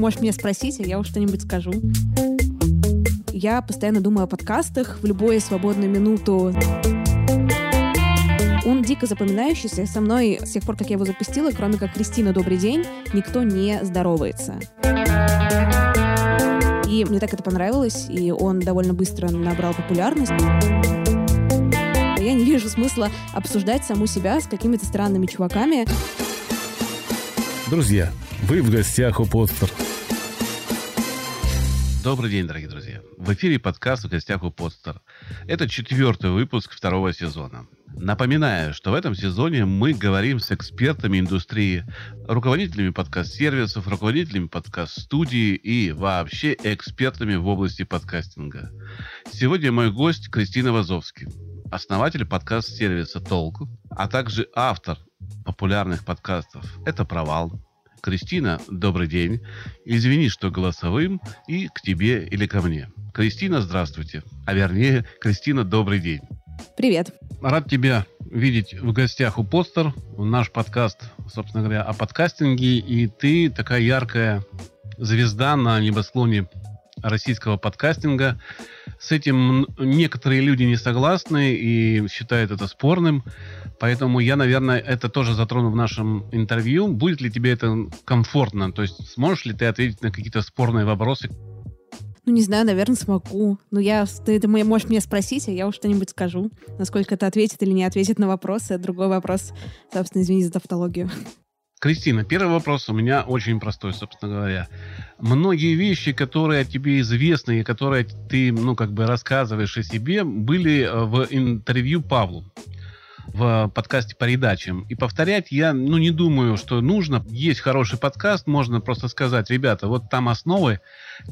можешь меня спросить, а я уж что-нибудь скажу. Я постоянно думаю о подкастах в любую свободную минуту. Он дико запоминающийся. Со мной с тех пор, как я его запустила, кроме как Кристина «Добрый день», никто не здоровается. И мне так это понравилось, и он довольно быстро набрал популярность. Я не вижу смысла обсуждать саму себя с какими-то странными чуваками. Друзья, вы в гостях у Подстер. Добрый день, дорогие друзья. В эфире подкаст «В гостях у Подстер». Это четвертый выпуск второго сезона. Напоминаю, что в этом сезоне мы говорим с экспертами индустрии, руководителями подкаст-сервисов, руководителями подкаст-студии и вообще экспертами в области подкастинга. Сегодня мой гость Кристина Вазовский, основатель подкаст-сервиса «Толк», а также автор популярных подкастов «Это провал», Кристина, добрый день. Извини, что голосовым, и к тебе или ко мне. Кристина, здравствуйте. А вернее, Кристина, добрый день. Привет. Рад тебя видеть в гостях у Постер. Наш подкаст, собственно говоря, о подкастинге. И ты такая яркая звезда на небосклоне российского подкастинга. С этим некоторые люди не согласны и считают это спорным. Поэтому я, наверное, это тоже затрону в нашем интервью. Будет ли тебе это комфортно? То есть сможешь ли ты ответить на какие-то спорные вопросы? Ну, не знаю, наверное, смогу. Ну, я, ты это можешь меня спросить, а я уж что-нибудь скажу. Насколько это ответит или не ответит на вопросы. Другой вопрос, собственно, извини за тавтологию. Кристина, первый вопрос у меня очень простой, собственно говоря. Многие вещи, которые тебе известны и которые ты, ну, как бы рассказываешь о себе, были э, в интервью Павлу в подкасте по передачам. И повторять я, ну, не думаю, что нужно. Есть хороший подкаст, можно просто сказать, ребята, вот там основы,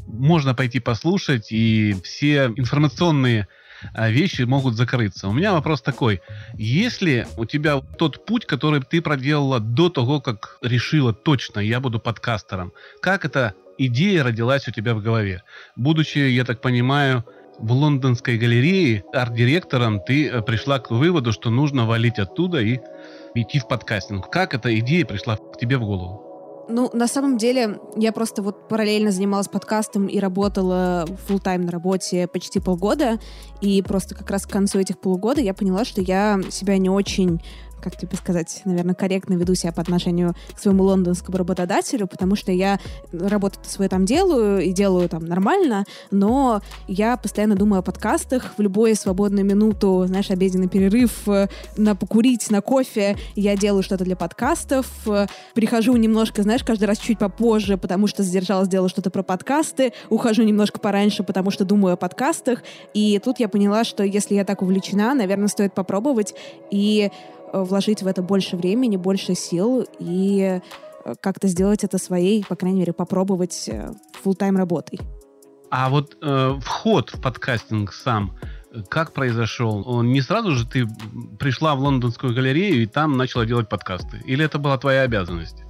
можно пойти послушать, и все информационные а, вещи могут закрыться. У меня вопрос такой. Если у тебя тот путь, который ты проделала до того, как решила точно, я буду подкастером, как эта идея родилась у тебя в голове? Будучи, я так понимаю, в лондонской галерее арт-директором ты э, пришла к выводу, что нужно валить оттуда и идти в подкастинг. Как эта идея пришла к тебе в голову? Ну, на самом деле, я просто вот параллельно занималась подкастом и работала full тайм на работе почти полгода, и просто как раз к концу этих полугода я поняла, что я себя не очень как тебе сказать, наверное, корректно веду себя по отношению к своему лондонскому работодателю, потому что я работу свою там делаю и делаю там нормально, но я постоянно думаю о подкастах в любую свободную минуту, знаешь, обеденный перерыв, э, на покурить, на кофе, я делаю что-то для подкастов, э, прихожу немножко, знаешь, каждый раз чуть попозже, потому что задержалась, делала что-то про подкасты, ухожу немножко пораньше, потому что думаю о подкастах, и тут я поняла, что если я так увлечена, наверное, стоит попробовать, и вложить в это больше времени, больше сил и э, как-то сделать это своей, по крайней мере, попробовать э, full-тайм работой. А вот э, вход в подкастинг сам как произошел? Не сразу же ты пришла в лондонскую галерею и там начала делать подкасты? Или это была твоя обязанность?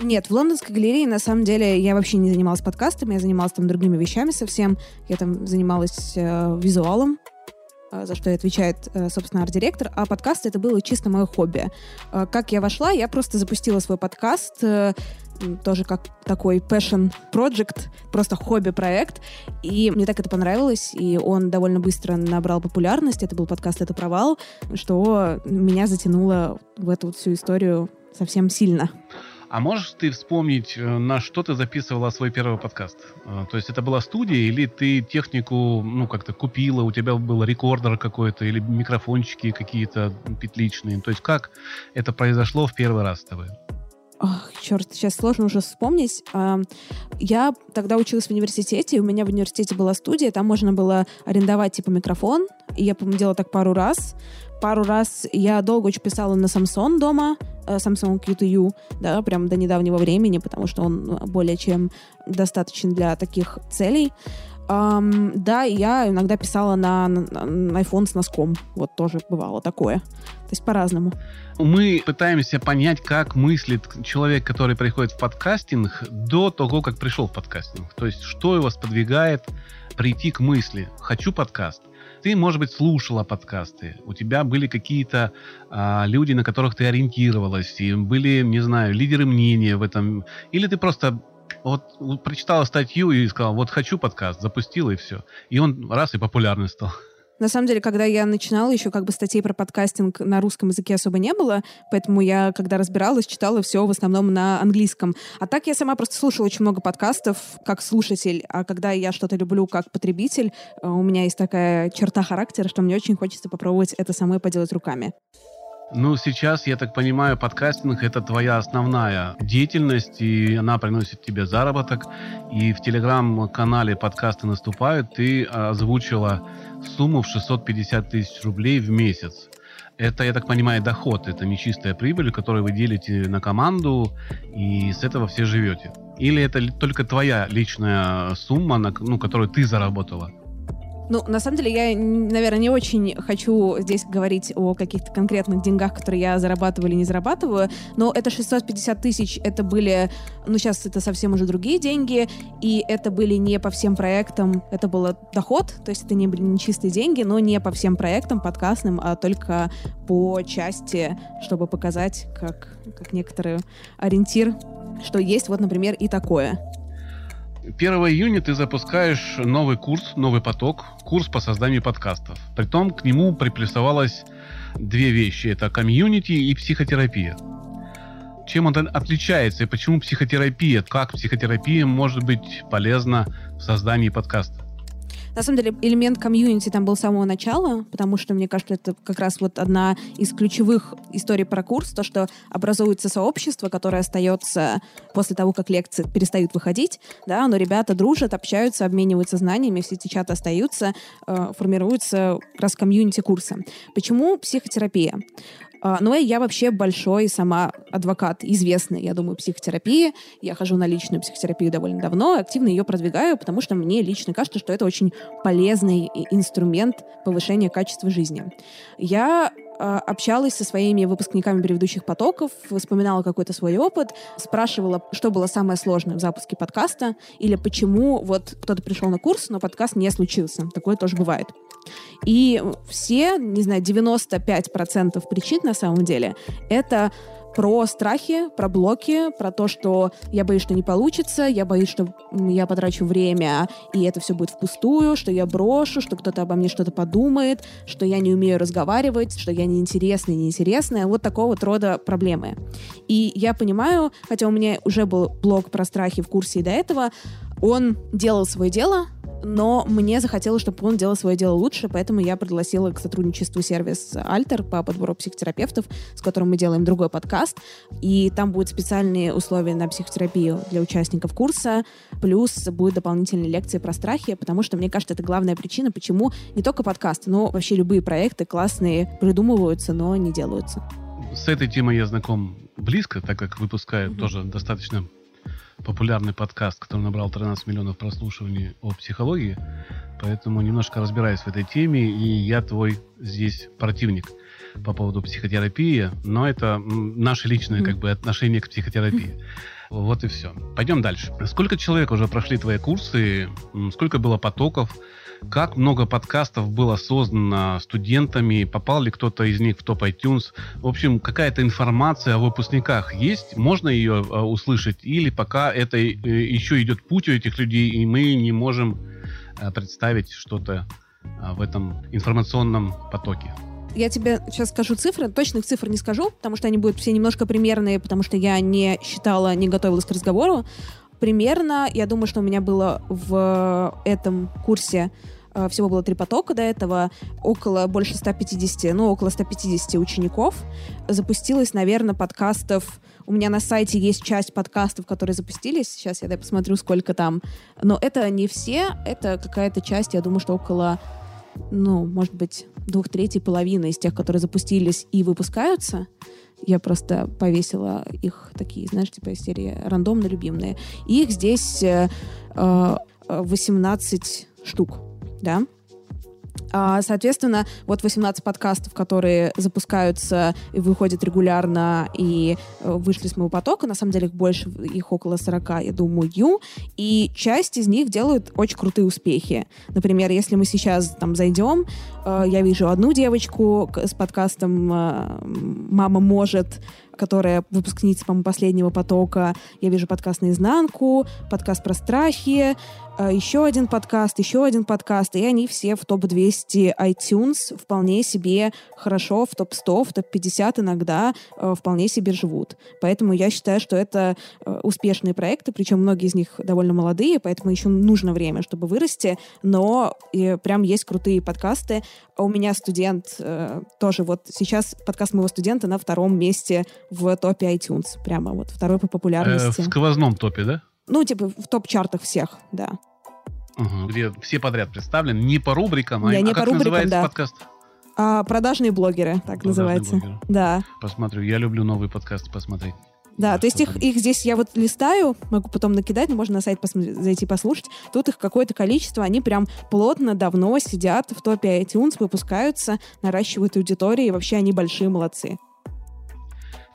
Нет, в лондонской галерее, на самом деле, я вообще не занималась подкастами, я занималась там другими вещами совсем. Я там занималась э, визуалом, Э, за что и отвечает, э, собственно, арт-директор, а подкаст это было чисто мое хобби. Э, как я вошла, я просто запустила свой подкаст, тоже как такой passion project, просто хобби-проект, и мне так это понравилось, и он довольно быстро набрал популярность, это был подкаст «Это провал», что меня затянуло в эту вот всю историю совсем сильно. А можешь ты вспомнить, э, на что ты записывала свой первый подкаст? Э, то есть это была студия, или ты технику, ну, как-то купила, у тебя был рекордер какой-то, или микрофончики какие-то петличные? То есть как это произошло в первый раз с тобой? Ох, черт, сейчас сложно уже вспомнить. Я тогда училась в университете, у меня в университете была студия, там можно было арендовать типа микрофон, и я, по-моему, делала так пару раз пару раз я долго очень писала на Samsung дома, э, Samsung Q2U, да, прям до недавнего времени, потому что он ну, более чем достаточен для таких целей. Um, да, я иногда писала на, на, на iPhone с носком. Вот тоже бывало такое. То есть по-разному. Мы пытаемся понять, как мыслит человек, который приходит в подкастинг до того, как пришел в подкастинг. То есть, что его сподвигает прийти к мысли «хочу подкаст». Ты, может быть, слушала подкасты, у тебя были какие-то а, люди, на которых ты ориентировалась, и были, не знаю, лидеры мнения в этом, или ты просто вот прочитала статью и сказала, вот хочу подкаст, запустила и все. И он раз и популярный стал. На самом деле, когда я начинала, еще как бы статей про подкастинг на русском языке особо не было, поэтому я, когда разбиралась, читала все в основном на английском. А так я сама просто слушала очень много подкастов как слушатель, а когда я что-то люблю как потребитель, э, у меня есть такая черта характера, что мне очень хочется попробовать это самой поделать руками. Ну, сейчас, я так понимаю, подкастинг — это твоя основная деятельность, и она приносит тебе заработок. И в телеграм-канале «Подкасты наступают» ты озвучила сумму в 650 тысяч рублей в месяц. Это, я так понимаю, доход, это не чистая прибыль, которую вы делите на команду, и с этого все живете. Или это только твоя личная сумма, ну, которую ты заработала? Ну, на самом деле, я, наверное, не очень хочу здесь говорить о каких-то конкретных деньгах, которые я зарабатываю или не зарабатываю, но это 650 тысяч, это были, ну, сейчас это совсем уже другие деньги, и это были не по всем проектам, это был доход, то есть это не были не чистые деньги, но не по всем проектам подкастным, а только по части, чтобы показать, как, как некоторый ориентир, что есть вот, например, и такое. 1 июня ты запускаешь новый курс, новый поток, курс по созданию подкастов. Притом к нему приплюсовалось две вещи. Это комьюнити и психотерапия. Чем он отличается и почему психотерапия, как психотерапия может быть полезна в создании подкаста? На самом деле, элемент комьюнити там был с самого начала, потому что, мне кажется, это как раз вот одна из ключевых историй про курс, то, что образуется сообщество, которое остается после того, как лекции перестают выходить, да, но ребята дружат, общаются, обмениваются знаниями, все эти чаты остаются, э, формируется как раз комьюнити курса. Почему психотерапия? А, но я вообще большой сама адвокат, известный, я думаю, психотерапии. Я хожу на личную психотерапию довольно давно, активно ее продвигаю, потому что мне лично кажется, что это очень полезный инструмент повышения качества жизни. Я общалась со своими выпускниками предыдущих потоков, вспоминала какой-то свой опыт, спрашивала, что было самое сложное в запуске подкаста, или почему вот кто-то пришел на курс, но подкаст не случился. Такое тоже бывает. И все, не знаю, 95% причин на самом деле это про страхи, про блоки, про то, что я боюсь, что не получится, я боюсь, что я потрачу время, и это все будет впустую, что я брошу, что кто-то обо мне что-то подумает, что я не умею разговаривать, что я неинтересная, неинтересная. Вот такого вот рода проблемы. И я понимаю, хотя у меня уже был блог про страхи в курсе и до этого, он делал свое дело, но мне захотелось, чтобы он делал свое дело лучше, поэтому я пригласила к сотрудничеству сервис Альтер по подбору психотерапевтов, с которым мы делаем другой подкаст, и там будут специальные условия на психотерапию для участников курса, плюс будут дополнительные лекции про страхи, потому что, мне кажется, это главная причина, почему не только подкаст, но вообще любые проекты классные придумываются, но не делаются. С этой темой я знаком близко, так как выпускаю mm-hmm. тоже достаточно популярный подкаст, который набрал 13 миллионов прослушиваний о психологии. Поэтому немножко разбираюсь в этой теме, и я твой здесь противник по поводу психотерапии, но это наше личное как бы отношение к психотерапии. Вот и все. Пойдем дальше. Сколько человек уже прошли твои курсы? Сколько было потоков? Как много подкастов было создано студентами? Попал ли кто-то из них в топ iTunes? В общем, какая-то информация о выпускниках есть? Можно ее э, услышать? Или пока это э, еще идет путь у этих людей, и мы не можем э, представить что-то в этом информационном потоке? Я тебе сейчас скажу цифры, точных цифр не скажу, потому что они будут все немножко примерные, потому что я не считала, не готовилась к разговору. Примерно, я думаю, что у меня было в этом курсе Э, всего было три потока до этого, около больше 150, ну, около 150 учеников. Запустилось, наверное, подкастов у меня на сайте есть часть подкастов, которые запустились. Сейчас я дай посмотрю, сколько там. Но это не все, это какая-то часть, я думаю, что около, ну, может быть, двух третей половины из тех, которые запустились и выпускаются. Я просто повесила их такие, знаешь, типа серии рандомно любимые. их здесь э, 18 э, штук да. А, соответственно, вот 18 подкастов, которые запускаются и выходят регулярно и э, вышли с моего потока, на самом деле их больше, их около 40, я думаю, и часть из них делают очень крутые успехи. Например, если мы сейчас там зайдем, э, я вижу одну девочку с подкастом э, «Мама может», которая выпускница, по-моему, последнего потока. Я вижу подкаст «Наизнанку», подкаст про страхи, еще один подкаст, еще один подкаст, и они все в топ-200 iTunes вполне себе хорошо, в топ-100, в топ-50 иногда э, вполне себе живут. Поэтому я считаю, что это э, успешные проекты, причем многие из них довольно молодые, поэтому еще нужно время, чтобы вырасти, но прям есть крутые подкасты. У меня студент тоже вот сейчас подкаст моего студента на втором месте в топе iTunes, прямо вот второй по популярности. в сквозном топе, да? Ну, типа в топ-чартах всех, да. Угу, где все подряд представлены, не по рубрикам, а, не, не а по как рубрикам, называется да. подкаст? А, продажные блогеры, так Продажные называется. блогеры. Да. Посмотрю, я люблю новые подкасты посмотреть. Да, Да, то есть их, их здесь я вот листаю, могу потом накидать, но можно на сайт посмотреть, зайти послушать. Тут их какое-то количество, они прям плотно, давно сидят в топе iTunes, выпускаются, наращивают аудиторию, и вообще они большие молодцы.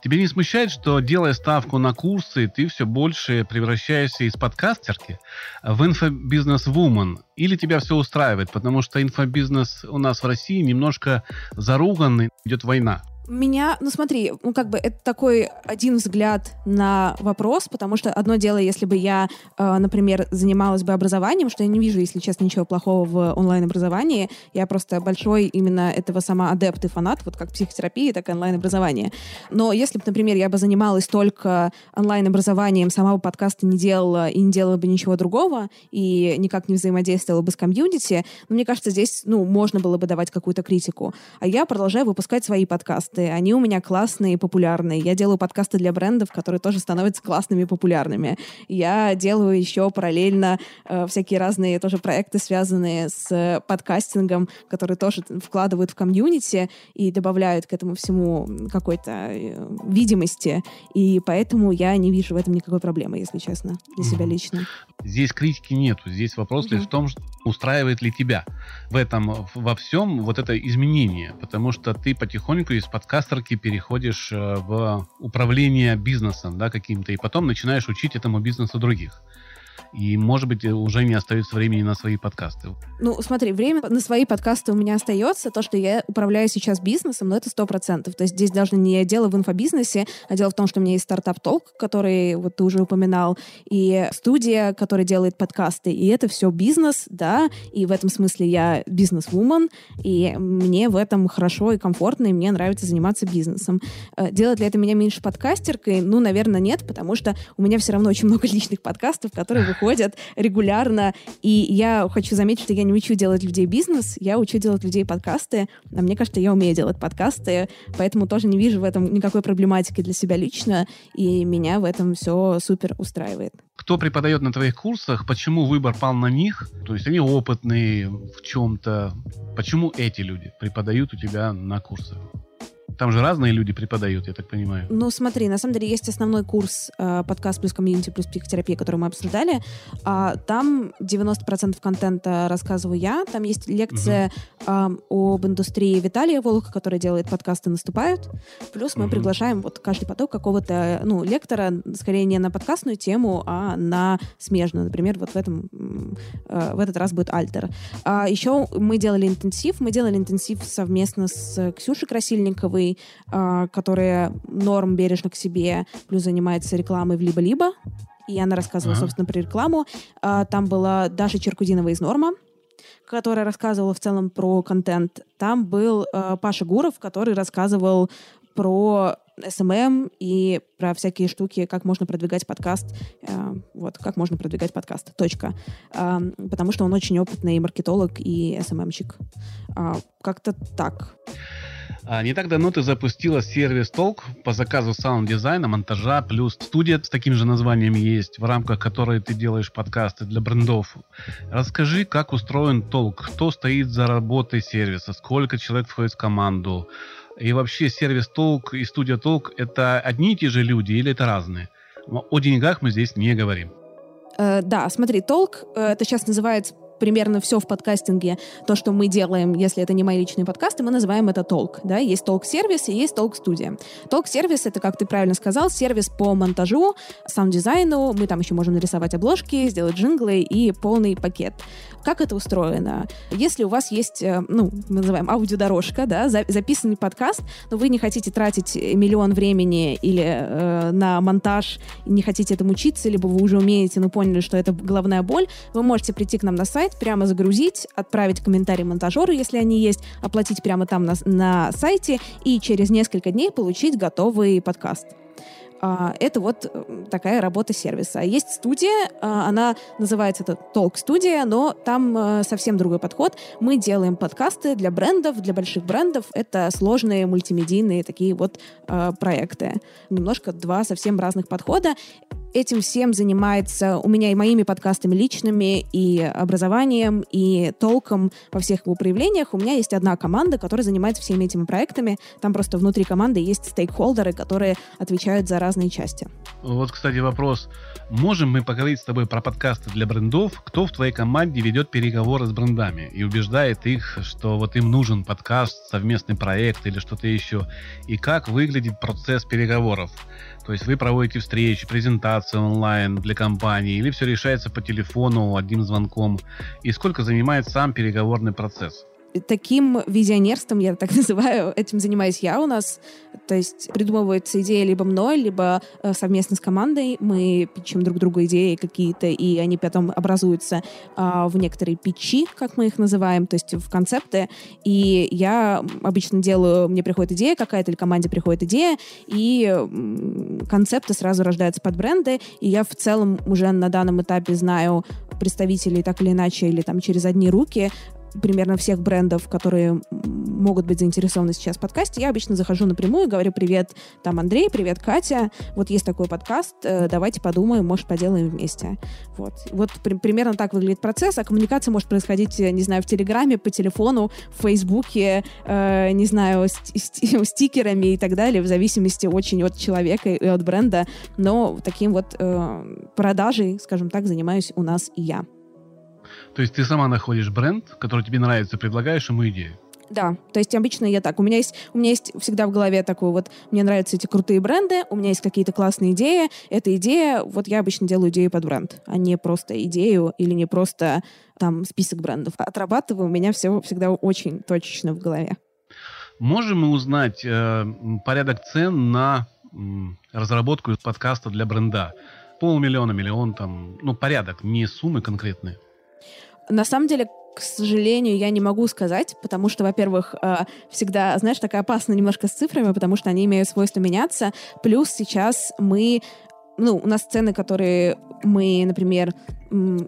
Тебя не смущает, что делая ставку на курсы, ты все больше превращаешься из подкастерки в инфобизнес-вумен? Или тебя все устраивает? Потому что инфобизнес у нас в России немножко заруганный, идет война. Меня, ну смотри, ну как бы это такой один взгляд на вопрос, потому что одно дело, если бы я, э, например, занималась бы образованием, что я не вижу, если честно, ничего плохого в онлайн-образовании, я просто большой именно этого сама адепт и фанат, вот как психотерапии, так и онлайн-образование. Но если бы, например, я бы занималась только онлайн-образованием, сама бы подкасты не делала и не делала бы ничего другого, и никак не взаимодействовала бы с комьюнити, ну, мне кажется, здесь, ну, можно было бы давать какую-то критику. А я продолжаю выпускать свои подкасты. Они у меня классные и популярные. Я делаю подкасты для брендов, которые тоже становятся классными и популярными. Я делаю еще параллельно э, всякие разные тоже проекты, связанные с э, подкастингом, которые тоже вкладывают в комьюнити и добавляют к этому всему какой-то э, видимости. И поэтому я не вижу в этом никакой проблемы, если честно, для себя лично. Здесь критики нету. Здесь вопрос Мгм. лишь в том, устраивает ли тебя в этом, во всем вот это изменение. Потому что ты потихоньку из подкастерки переходишь э, в управление бизнесом, да, каким-то, и потом начинаешь учить этому бизнесу других. И, может быть, уже не остается времени на свои подкасты. Ну, смотри, время на свои подкасты у меня остается. То, что я управляю сейчас бизнесом, но это сто процентов. То есть здесь даже не дело в инфобизнесе, а дело в том, что у меня есть стартап Толк, который вот ты уже упоминал, и студия, которая делает подкасты. И это все бизнес, да, и в этом смысле я бизнес-вумен, и мне в этом хорошо и комфортно, и мне нравится заниматься бизнесом. Э, Делает ли это меня меньше подкастеркой? Ну, наверное, нет, потому что у меня все равно очень много личных подкастов, которые выходят регулярно, и я хочу заметить, что я не учу делать людей бизнес, я учу делать людей подкасты, а мне кажется, я умею делать подкасты, поэтому тоже не вижу в этом никакой проблематики для себя лично, и меня в этом все супер устраивает. Кто преподает на твоих курсах, почему выбор пал на них? То есть они опытные в чем-то. Почему эти люди преподают у тебя на курсах? Там же разные люди преподают, я так понимаю. Ну, смотри, на самом деле есть основной курс э, подкаст плюс комьюнити плюс психотерапия, который мы обсуждали. А, там 90% контента рассказываю я. Там есть лекция а, об индустрии Виталия Волка, который делает подкасты «Наступают». Плюс мы Мгм. приглашаем вот каждый поток какого-то, ну, лектора, скорее не на подкастную тему, а на смежную. Например, вот в этом, э, в этот раз будет Альтер. А еще мы делали интенсив. Мы делали интенсив совместно с Ксюшей Красильниковой, а, которая норм бережно к себе, плюс занимается рекламой в либо-либо. И она рассказывала, Ага. собственно, про рекламу. А, Там была Даша Черкудинова из Норма, которая рассказывала в целом про контент. Там был э, Паша Гуров, который рассказывал про SMM и про всякие штуки, как можно продвигать подкаст. Э, вот, как можно продвигать подкаст. Точка. А, потому что он очень опытный маркетолог и SMM-щик. А, как-то так. А, не так давно ты запустила сервис Толк по заказу саунд-дизайна, монтажа, плюс студия с таким же названием есть, в рамках которой ты делаешь подкасты для брендов. Расскажи, как устроен Толк, кто стоит за работой сервиса, сколько человек входит в команду, и вообще сервис Толк и студия Толк это одни и те же люди или это разные? О деньгах мы здесь не говорим. Э, да, смотри, толк, э, это сейчас называется примерно все в подкастинге, то, что мы делаем, если это не мои личные подкасты, мы называем это толк. Да? Есть толк-сервис и есть толк-студия. Толк-сервис — это, как ты правильно сказал, сервис по монтажу, саунд-дизайну. Мы там еще можем нарисовать обложки, сделать джинглы и полный пакет. Как это устроено? Если у вас есть, э, ну, мы называем аудиодорожка, да, за, записанный подкаст, но вы не хотите тратить миллион времени или э, на монтаж, не хотите этому учиться, либо вы уже умеете, но поняли, что это головная боль, вы можете прийти к нам на сайт, прямо загрузить, отправить комментарий монтажеру, если они есть, оплатить прямо там на, на сайте и через несколько дней получить готовый подкаст. А, это вот такая работа сервиса. Есть студия, а, она называется это Talk студия, но там э, совсем другой подход. Мы делаем подкасты для брендов, для больших брендов. Это сложные мультимедийные такие вот проекты. Немножко два совсем разных подхода этим всем занимается у меня и моими подкастами личными, и образованием, и толком во всех его проявлениях. У меня есть одна команда, которая занимается всеми этими проектами. Там просто внутри команды есть стейкхолдеры, которые отвечают за разные части. Вот, кстати, вопрос. Можем мы поговорить с тобой про подкасты для брендов? Кто в твоей команде ведет переговоры с брендами и убеждает их, что вот им нужен подкаст, совместный проект или что-то еще? И как выглядит процесс переговоров? То есть вы проводите встречи, презентации онлайн для компании, или все решается по телефону одним звонком? И сколько занимает сам переговорный процесс? таким визионерством, я так называю, этим занимаюсь я у нас. То есть придумывается идея либо мной, либо э, совместно с командой. Мы пичем друг другу идеи какие-то, и они потом образуются э, в некоторые питчи, как мы их называем, то есть в концепты. И я обычно делаю, мне приходит идея какая-то, или команде приходит идея, и концепты сразу рождаются под бренды, и я в целом уже на данном этапе знаю представителей так или иначе, или там через одни руки, примерно всех брендов, которые могут быть заинтересованы сейчас в подкасте, я обычно захожу напрямую, говорю, привет, там, Андрей, привет, Катя, вот есть такой подкаст, э, давайте подумаем, может, поделаем вместе. Вот, вот при, примерно так выглядит процесс, а коммуникация может происходить, не знаю, в Телеграме, по телефону, в Фейсбуке, э, не знаю, стикерами и так далее, в зависимости очень от человека и от бренда, но таким вот э, продажей, скажем так, занимаюсь у нас и я. То есть ты сама находишь бренд, который тебе нравится, предлагаешь ему идею? Да, то есть обычно я так. У меня есть, у меня есть всегда в голове такой вот, мне нравятся эти крутые бренды, у меня есть какие-то классные идеи. Эта идея, вот я обычно делаю идею под бренд, а не просто идею или не просто там список брендов. Отрабатываю, у меня все всегда очень точечно в голове. Можем мы узнать э, порядок цен на э, разработку подкаста для бренда? Полмиллиона, миллион, там, ну, порядок, не суммы конкретные. На самом деле, к сожалению, я не могу сказать, потому что, во-первых, э, всегда, знаешь, такая опасно немножко с цифрами, потому что они имеют свойство меняться. Плюс сейчас мы ну, у нас цены, которые мы, например,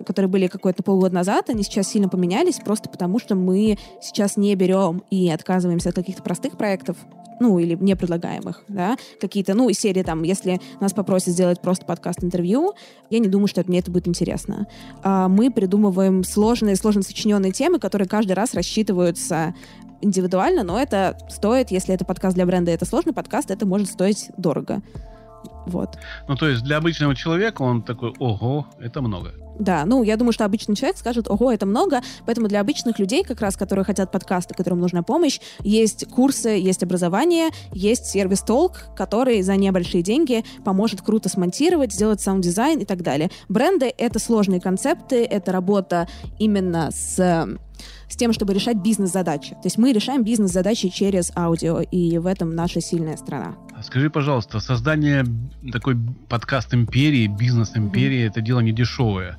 которые были какое-то полгода назад, они сейчас сильно поменялись, просто потому что мы сейчас не берем и отказываемся от каких-то простых проектов, ну, или не предлагаемых, да, какие-то, ну, серии там, если нас попросят сделать просто подкаст-интервью, я не думаю, что мне это будет интересно. А мы придумываем сложные, сложно сочиненные темы, которые каждый раз рассчитываются индивидуально, но это стоит, если это подкаст для бренда, это сложный подкаст, это может стоить дорого. Вот. Ну, то есть для обычного человека он такой, ого, это много. Да, ну, я думаю, что обычный человек скажет, ого, это много, поэтому для обычных людей, как раз, которые хотят подкасты, которым нужна помощь, есть курсы, есть образование, есть сервис Толк, который за небольшие деньги поможет круто смонтировать, сделать саунд-дизайн и так далее. Бренды — это сложные концепты, это работа именно с с тем, чтобы решать бизнес-задачи. То есть мы решаем бизнес-задачи через аудио, и в этом наша сильная страна. Скажи, пожалуйста, создание такой подкаст-империи, бизнес-империи, mm-hmm. это дело не дешевое.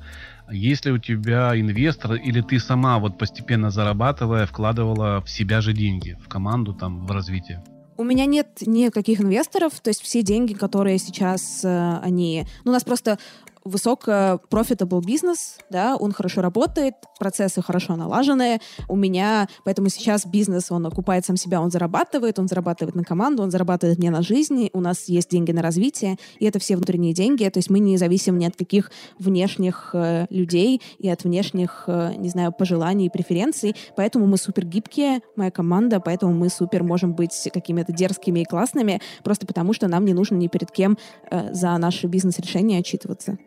Есть ли у тебя инвестор, или ты сама вот постепенно зарабатывая, вкладывала в себя же деньги, в команду, там, в развитие? У меня нет никаких инвесторов, то есть все деньги, которые сейчас э, они... Ну, у нас просто высоко profitable бизнес, да, он хорошо работает, процессы хорошо налаженные. У меня, поэтому сейчас бизнес, он окупает сам себя, он зарабатывает, он зарабатывает на команду, он зарабатывает мне на жизни, у нас есть деньги на развитие, и это все внутренние деньги, то есть мы не зависим ни от каких внешних э, людей и от внешних, э, не знаю, пожеланий и преференций, поэтому мы супер гибкие, моя команда, поэтому мы супер можем быть какими-то дерзкими и классными, просто потому что нам не нужно ни перед кем э, за наши бизнес-решения отчитываться.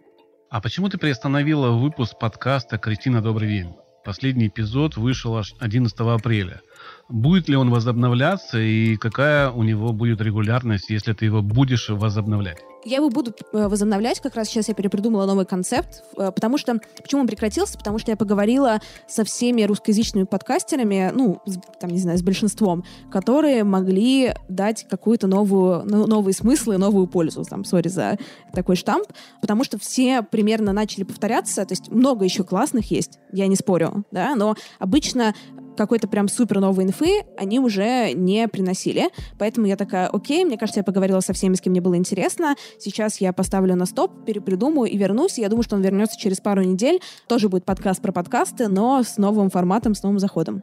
А почему ты приостановила выпуск подкаста «Кристина, добрый день»? Последний эпизод вышел аж 11 апреля. Будет ли он возобновляться и какая у него будет регулярность, если ты его будешь возобновлять? Я его буду э, возобновлять, как раз сейчас я перепридумала новый концепт, э, потому что... Почему он прекратился? Потому что я поговорила со всеми русскоязычными подкастерами, ну, там, не знаю, с большинством, которые могли дать какую-то новую, ну, новые смыслы, новую пользу, там, сори за такой штамп, потому что все примерно начали повторяться, то есть много еще классных есть, я не спорю, да, но обычно какой-то прям супер новой инфы они уже не приносили. Поэтому я такая, окей, мне кажется, я поговорила со всеми, с кем мне было интересно. Сейчас я поставлю на стоп, перепридумаю и вернусь. Я думаю, что он вернется через пару недель. Тоже будет подкаст про подкасты, но с новым форматом, с новым заходом.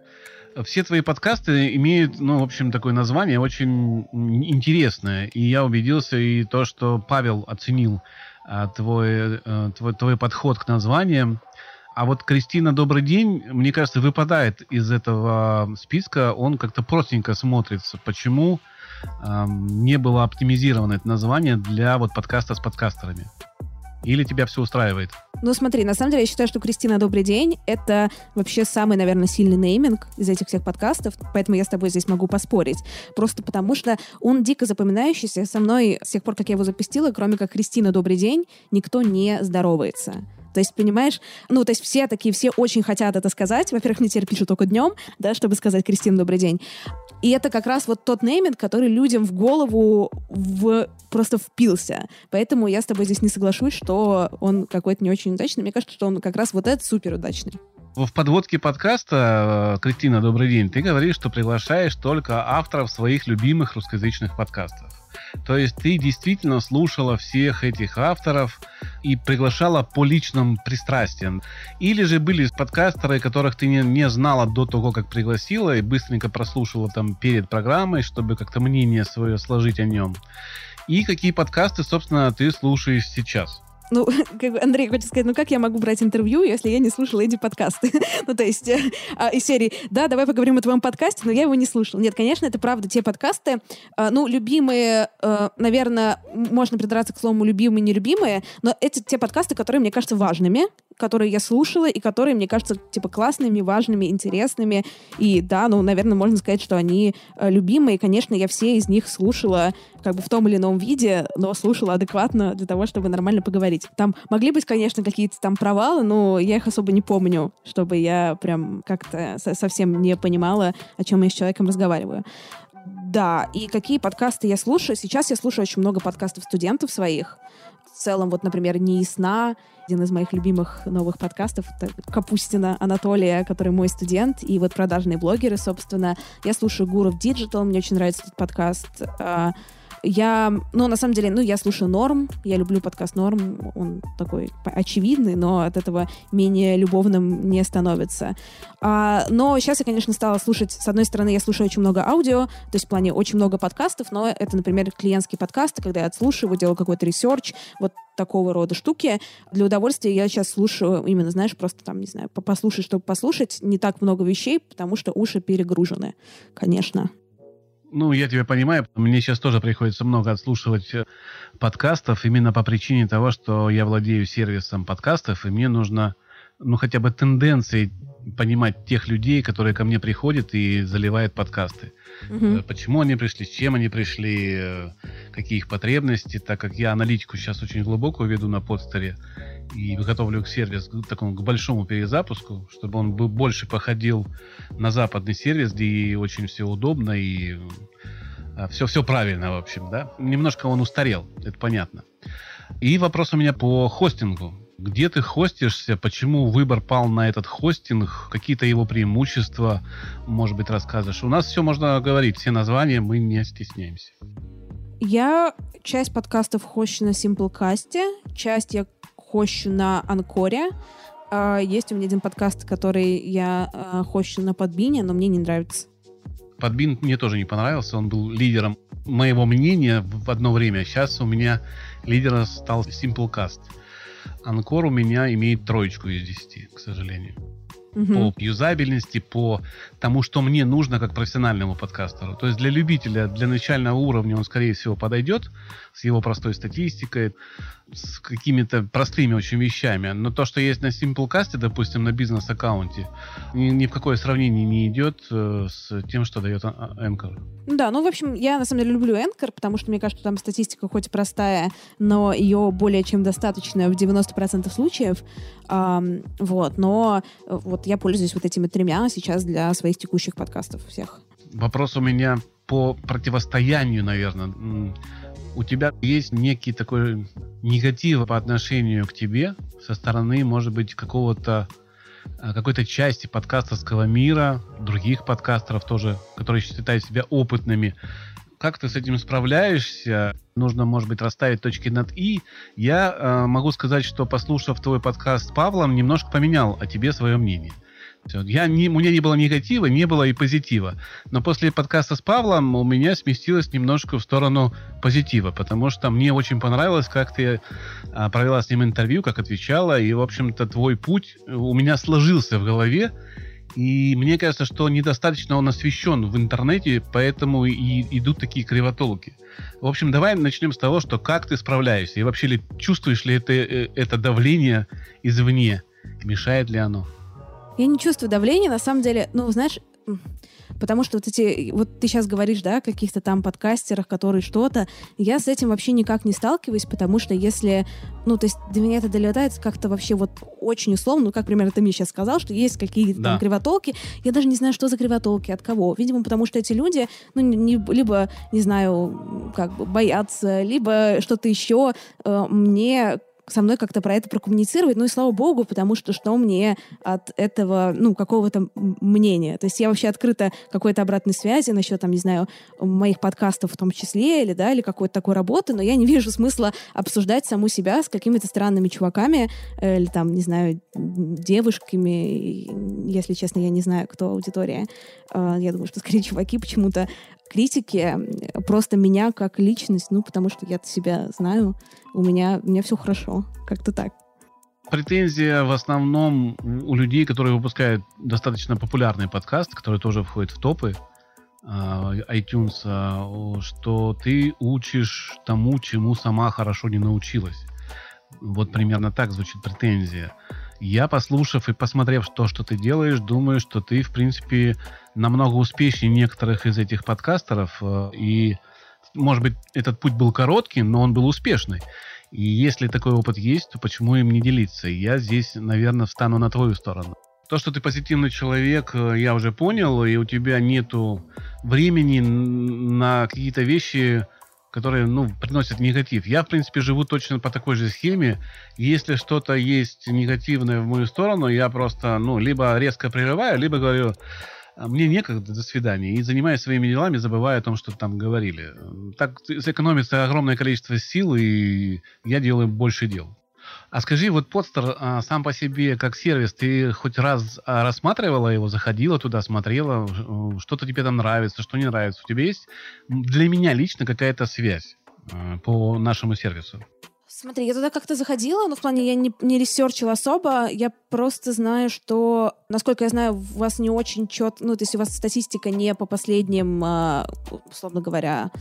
Все твои подкасты имеют, ну, в общем, такое название очень интересное. И я убедился и то, что Павел оценил а, твой, а, твой, твой подход к названиям. А вот Кристина «Добрый день», мне кажется, выпадает из этого списка. Он как-то простенько смотрится. Почему э, не было оптимизировано это название для вот подкаста с подкастерами? Или тебя все устраивает? Ну, смотри, на самом деле я считаю, что Кристина «Добрый день» — это вообще самый, наверное, сильный нейминг из этих всех подкастов, поэтому я с тобой здесь могу поспорить. Просто потому что он дико запоминающийся. Со мной с тех пор, как я его запустила, кроме как «Кристина, добрый день», никто не здоровается. То есть, понимаешь, ну, то есть все такие, все очень хотят это сказать. Во-первых, мне теперь только днем, да, чтобы сказать Кристина, добрый день. И это как раз вот тот нейминг, который людям в голову в... просто впился. Поэтому я с тобой здесь не соглашусь, что он какой-то не очень удачный. Мне кажется, что он как раз вот этот супер удачный. В подводке подкаста, э, Кристина, добрый день, ты говоришь, что приглашаешь только авторов своих любимых русскоязычных подкастов. То есть ты действительно слушала всех этих авторов и приглашала по личным пристрастиям. Или же были подкастеры, которых ты не, не знала до того, как пригласила, и быстренько прослушала там перед программой, чтобы как-то мнение свое сложить о нем. И какие подкасты, собственно, ты слушаешь сейчас? Ну, как Андрей хочет сказать, ну как я могу брать интервью, если я не слушала эти подкасты? ну, то есть, э, а, из серии, да, давай поговорим о твоем подкасте, но я его не слушала. Нет, конечно, это правда те подкасты, э, ну, любимые, э, наверное, можно придраться к слову любимые, нелюбимые, но это те подкасты, которые мне кажутся важными, которые я слушала и которые, мне кажутся, типа, классными, важными, интересными. И да, ну, наверное, можно сказать, что они э, любимые. Конечно, я все из них слушала как бы в том или ином виде, но слушала адекватно для того, чтобы нормально поговорить. Там могли быть, конечно, какие-то там провалы, но я их особо не помню, чтобы я прям как-то совсем не понимала, о чем я с человеком разговариваю. Да, и какие подкасты я слушаю? Сейчас я слушаю очень много подкастов студентов своих. В целом, вот, например, «Не сна», один из моих любимых новых подкастов, это Капустина Анатолия, который мой студент, и вот продажные блогеры, собственно. Я слушаю Гуров Digital, мне очень нравится этот подкаст. Я, ну, на самом деле, ну, я слушаю Норм, я люблю подкаст Норм, он такой очевидный, но от этого менее любимым не становится. А, но сейчас я, конечно, стала слушать, с одной стороны, я слушаю очень много аудио, то есть в плане очень много подкастов, но это, например, клиентские подкасты, когда я отслушиваю, делаю какой-то research, вот такого рода штуки. Для удовольствия я сейчас слушаю именно, знаешь, просто там, не знаю, послушать, чтобы послушать, не так много вещей, потому что уши перегружены, конечно. Ну, я тебя понимаю. Мне сейчас тоже приходится много отслушивать э, подкастов именно по причине того, что я владею сервисом подкастов, и мне нужно, ну, хотя бы тенденции понимать тех людей, которые ко мне приходят и заливают подкасты. Угу. Почему они пришли, с чем они пришли, э, какие их потребности, так как я аналитику сейчас очень глубокую веду на подстере и готовлю к сервис к такому к большому перезапуску, чтобы он бы больше походил на западный сервис, где очень все удобно и все, все правильно, в общем, да. Немножко он устарел, это понятно. И вопрос у меня по хостингу. Где ты хостишься? Почему выбор пал на этот хостинг? Какие-то его преимущества, может быть, расскажешь? У нас все можно говорить, все названия, мы не стесняемся. Я часть подкастов хощу на Simplecast, часть я хощу на Анкоре. А, есть у меня один подкаст, который я а, хощу на Подбине, но мне не нравится. Подбин мне тоже не понравился. Он был лидером моего мнения в одно время. Сейчас у меня лидером стал Simplecast. Анкор у меня имеет троечку из десяти, к сожалению. Угу. По юзабельности, по тому, что мне нужно как профессиональному подкастеру. То есть для любителя, для начального уровня он, скорее всего, подойдет с его простой статистикой. С какими-то простыми очень вещами. Но то, что есть на Simplecast, допустим, на бизнес-аккаунте, ни, ни в какое сравнение не идет э, с тем, что дает а, Anchor. Да, ну, в общем, я на самом деле люблю Anchor, потому что мне кажется, там статистика хоть и простая, но ее более чем достаточно в 90% случаев. Um, вот, но э, вот я пользуюсь вот этими тремя сейчас для своих текущих подкастов всех. Вопрос у меня по противостоянию, наверное у тебя есть некий такой негатив по отношению к тебе со стороны, может быть, какого-то э, какой-то части подкастерского мира, других подкастеров тоже, которые считают себя опытными. Как ты с этим справляешься? Нужно, может быть, расставить точки над «и». Я э, могу сказать, что, послушав твой подкаст с Павлом, немножко поменял о тебе свое мнение. Я не, у меня не было негатива, не было и позитива. Но после подкаста с Павлом у меня сместилось немножко в сторону позитива, потому что мне очень понравилось, как ты а, провела с ним интервью, как отвечала, и, в общем-то, твой путь у меня сложился в голове, и мне кажется, что недостаточно он освещен в интернете, поэтому и идут такие кривотолки. В общем, давай начнем с того, что как ты справляешься, и вообще ли чувствуешь ли это, это давление извне, мешает ли оно? Я не чувствую давления, на самом деле, ну, знаешь, потому что вот эти, вот ты сейчас говоришь, да, о каких-то там подкастерах, которые что-то, я с этим вообще никак не сталкиваюсь, потому что если, ну, то есть до меня это долетает как-то вообще вот очень условно, ну, как примерно ты мне сейчас сказал, что есть какие-то да. там кривотолки, я даже не знаю, что за кривотолки, от кого. Видимо, потому что эти люди, ну, не, либо, не знаю, как бы боятся, либо что-то еще э, мне со мной как-то про это прокоммуницировать. Ну и слава богу, потому что что мне от этого, ну, какого-то мнения. То есть я вообще открыта какой-то обратной связи насчет, там, не знаю, моих подкастов в том числе, или, да, или какой-то такой работы, но я не вижу смысла обсуждать саму себя с какими-то странными чуваками, э, или там, не знаю, девушками, если честно, я не знаю, кто аудитория. Э, я думаю, что скорее чуваки почему-то критики просто меня как личность, ну, потому что я себя знаю, у меня, у меня все хорошо, как-то так. Претензия в основном у людей, которые выпускают достаточно популярный подкаст, который тоже входит в топы uh, iTunes, uh, что ты учишь тому, чему сама хорошо не научилась. Вот примерно так звучит претензия. Я, послушав и посмотрев то, что ты делаешь, думаю, что ты, в принципе, намного успешнее некоторых из этих подкастеров. Э, и, может быть, этот путь был короткий, но он был успешный. И если такой опыт есть, то почему им не делиться? Я здесь, наверное, встану на твою сторону. То, что ты позитивный человек, э, я уже понял, и у тебя нету времени на какие-то вещи, которые, ну, приносят негатив. Я, в принципе, живу точно по такой же схеме. Если что-то есть негативное в мою сторону, я просто, ну, либо резко прерываю, либо говорю, «А, мне некогда, до свидания. И занимаясь своими делами, забывая о том, что там говорили. Так сэкономится огромное количество сил, и я делаю больше дел. А скажи, вот подстер а, сам по себе как сервис, ты хоть раз а, рассматривала его, заходила туда, смотрела, что-то тебе там нравится, что не нравится? У тебя есть для меня лично какая-то связь а, по нашему сервису? Смотри, я туда как-то заходила, но в плане я не, не ресерчила особо, я просто знаю, что, насколько я знаю, у вас не очень четко, ну, то есть у вас статистика не по последним, условно говоря,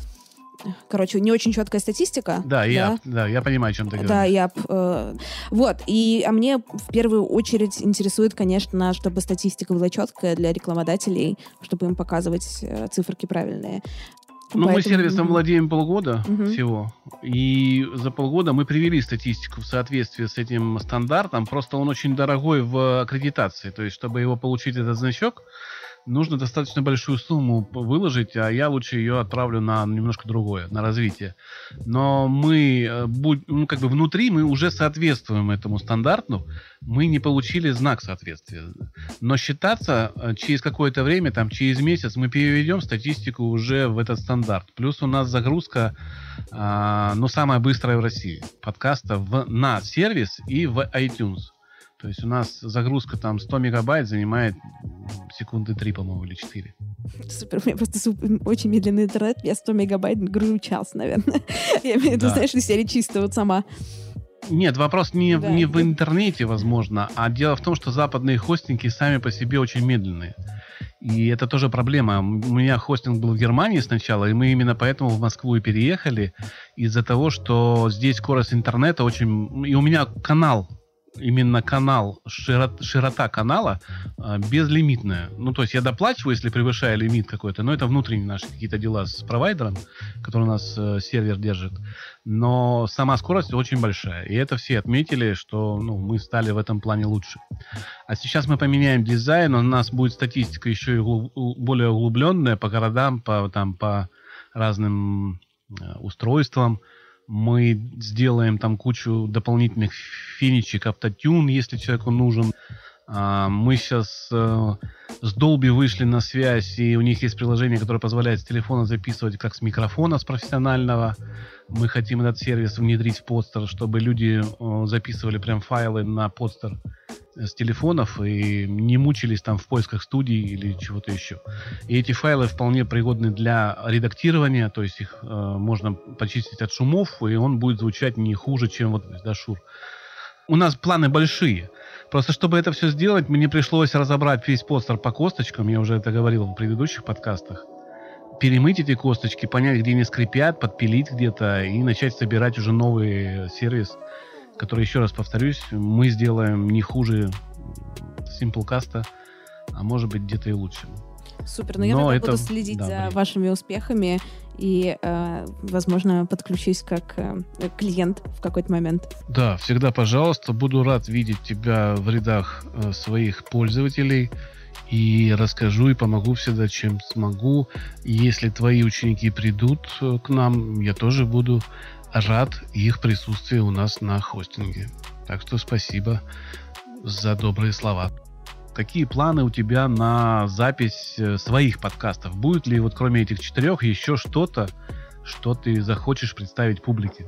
короче, не очень четкая статистика. Да, да, я, да, я понимаю, о чем ты говоришь. Да, я, э, вот, и а мне в первую очередь интересует, конечно, чтобы статистика была четкая для рекламодателей, чтобы им показывать э, циферки правильные. Ну, Поэтому... мы сервисом владеем полгода угу. всего, и за полгода мы привели статистику в соответствии с этим стандартом, просто он очень дорогой в аккредитации, то есть, чтобы его получить этот значок, нужно достаточно большую сумму выложить, а я лучше ее отправлю на немножко другое, на развитие. Но мы, э, ну, как бы внутри мы уже соответствуем этому стандарту, мы не получили знак соответствия. Но считаться э, через какое-то время, там, через месяц, мы переведем статистику уже в этот стандарт. Плюс у нас загрузка, э, ну, самая быстрая в России, подкаста в, на сервис и в iTunes. То есть у нас загрузка там 100 мегабайт занимает секунды 3, по-моему, или 4. Супер, у меня просто супер, очень медленный интернет, я 100 мегабайт гружу час, наверное. Я имею в виду, знаешь, из серии чисто вот сама. Нет, вопрос не, да. не в интернете, возможно, а дело в том, что западные хостинги сами по себе очень медленные. И это тоже проблема. У меня хостинг был в Германии сначала, и мы именно поэтому в Москву и переехали, из-за того, что здесь скорость интернета очень... И у меня канал именно канал, широт, широта канала э, безлимитная. Ну, то есть я доплачиваю, если превышаю лимит какой-то, но это внутренние наши какие-то дела с провайдером, который у нас э, сервер держит. Но сама скорость очень большая. И это все отметили, что ну, мы стали в этом плане лучше. А сейчас мы поменяем дизайн, у нас будет статистика еще и углуб, более углубленная по городам, по, там, по разным э, устройствам мы сделаем там кучу дополнительных финичек, автотюн, если человеку нужен. А, мы сейчас э, с Dolby вышли на связь, и у них есть приложение, которое позволяет с телефона записывать как с микрофона, с профессионального. Мы хотим этот сервис внедрить в подстер, чтобы люди э, записывали прям файлы на подстер с телефонов и не мучились там в поисках студии или чего-то еще. И эти файлы вполне пригодны для редактирования, то есть их э, можно почистить от шумов, и он будет звучать не хуже, чем вот да, Шур. У нас планы большие. Просто чтобы это все сделать, мне пришлось разобрать весь постер по косточкам, я уже это говорил в предыдущих подкастах перемыть эти косточки, понять, где они скрипят, подпилить где-то и начать собирать уже новый сервис который, еще раз повторюсь, мы сделаем не хуже Simplecast, а может быть где-то и лучше. Супер, но, ну, но я это... буду следить да, за блин. вашими успехами и, э, возможно, подключусь как э, клиент в какой-то момент. Да, всегда, пожалуйста, буду рад видеть тебя в рядах э, своих пользователей и расскажу и помогу всегда, чем смогу. если твои ученики придут э, к нам, я тоже буду рад их присутствию у нас на хостинге. Так что спасибо за добрые слова. Какие планы у тебя на запись э, своих подкастов? Будет ли вот кроме этих четырех еще что-то, что ты захочешь представить публике?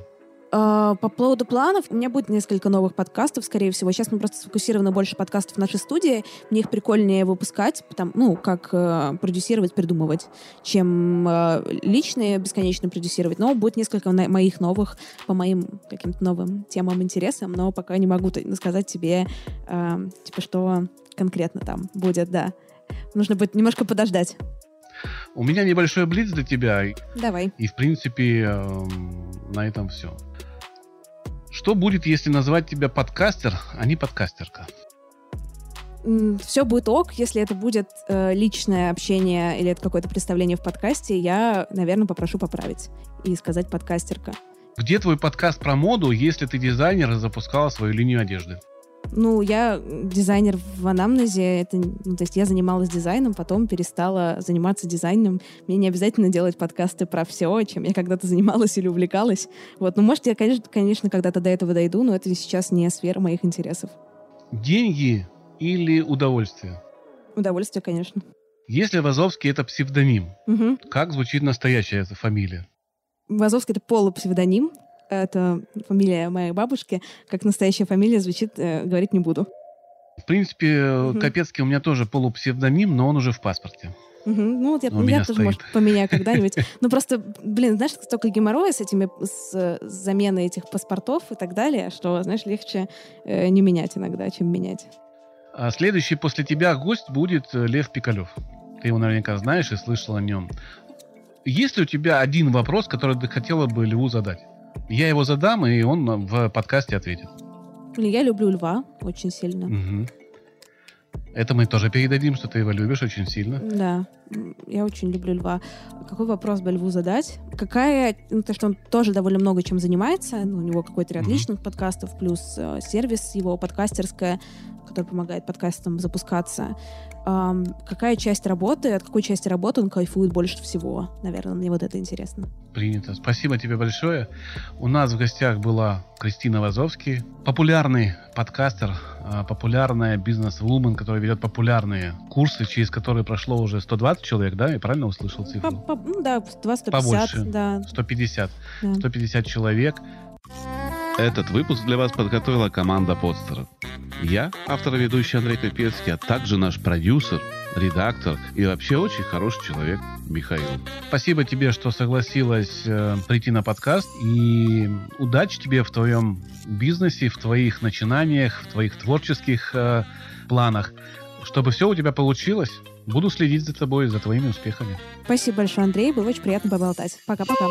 А, по поводу планов, у меня будет несколько новых подкастов, скорее всего. Сейчас мы просто сфокусированы больше подкастов в нашей студии. Мне их прикольнее выпускать, потому, ну, как э, продюсировать, придумывать, чем э, личные бесконечно продюсировать. Но будет несколько на- моих новых по моим каким-то новым темам, интересам, но пока не могу сказать тебе, э, типа, что конкретно там будет, да. Нужно будет немножко подождать. У меня небольшой блиц для тебя. Давай. И, в принципе, э, на этом все. Что будет, если назвать тебя подкастер, а не подкастерка? Все будет ок, если это будет э, личное общение или это какое-то представление в подкасте, я, наверное, попрошу поправить и сказать подкастерка. Где твой подкаст про моду, если ты дизайнер и запускала свою линию одежды? Ну, я дизайнер в анамнезе, это, ну, то есть я занималась дизайном, потом перестала заниматься дизайном. Мне не обязательно делать подкасты про все, чем я когда-то занималась или увлекалась. Вот, ну, может, я, конечно, конечно когда-то до этого дойду, но это сейчас не сфера моих интересов. Деньги или удовольствие? Удовольствие, конечно. Если Вазовский это псевдоним, угу. как звучит настоящая эта фамилия? Вазовский это полупсевдоним это фамилия моей бабушки, как настоящая фамилия звучит, э, говорить не буду. В принципе, угу. Капецкий у меня тоже полупсевдоним, но он уже в паспорте. Угу. Ну вот я, я тоже, стоит. может, поменяю когда-нибудь. Ну просто, блин, знаешь, столько геморроя с этими, с заменой этих паспортов и так далее, что, знаешь, легче э, не менять иногда, чем менять. А следующий после тебя гость будет э, Лев Пикалев. Ты его наверняка знаешь и слышал о нем. Есть ли у тебя один вопрос, который ты хотела бы Льву задать? Я его задам, и он в подкасте ответит. Я люблю льва очень сильно. Угу. Это мы тоже передадим, что ты его любишь очень сильно. Да, я очень люблю льва. Какой вопрос бы льву задать? Какая, ну, то, что он тоже довольно много чем занимается, ну, у него какой-то ряд mm личных подкастов, плюс э, сервис его подкастерская, который помогает подкастам запускаться эм, какая часть работы, от какой части работы он кайфует больше всего. Наверное, мне вот это интересно. Принято. Спасибо тебе большое. У нас в гостях была Кристина Вазовский, популярный подкастер, популярная бизнес-вумен, которая ведет популярные курсы, через которые прошло уже 120 человек, да? Я правильно услышал цифру? По, по, ну, да, 150, Побольше. да. 150. Да. 150 человек. Этот выпуск для вас подготовила команда подстера. Я, автор и ведущий Андрей Капецкий, а также наш продюсер, редактор и вообще очень хороший человек Михаил. Спасибо тебе, что согласилась э, прийти на подкаст. И удачи тебе в твоем бизнесе, в твоих начинаниях, в твоих творческих э, планах. чтобы все у тебя получилось. Буду следить за тобой, за твоими успехами. Спасибо большое, Андрей. Было очень приятно поболтать. Пока-пока.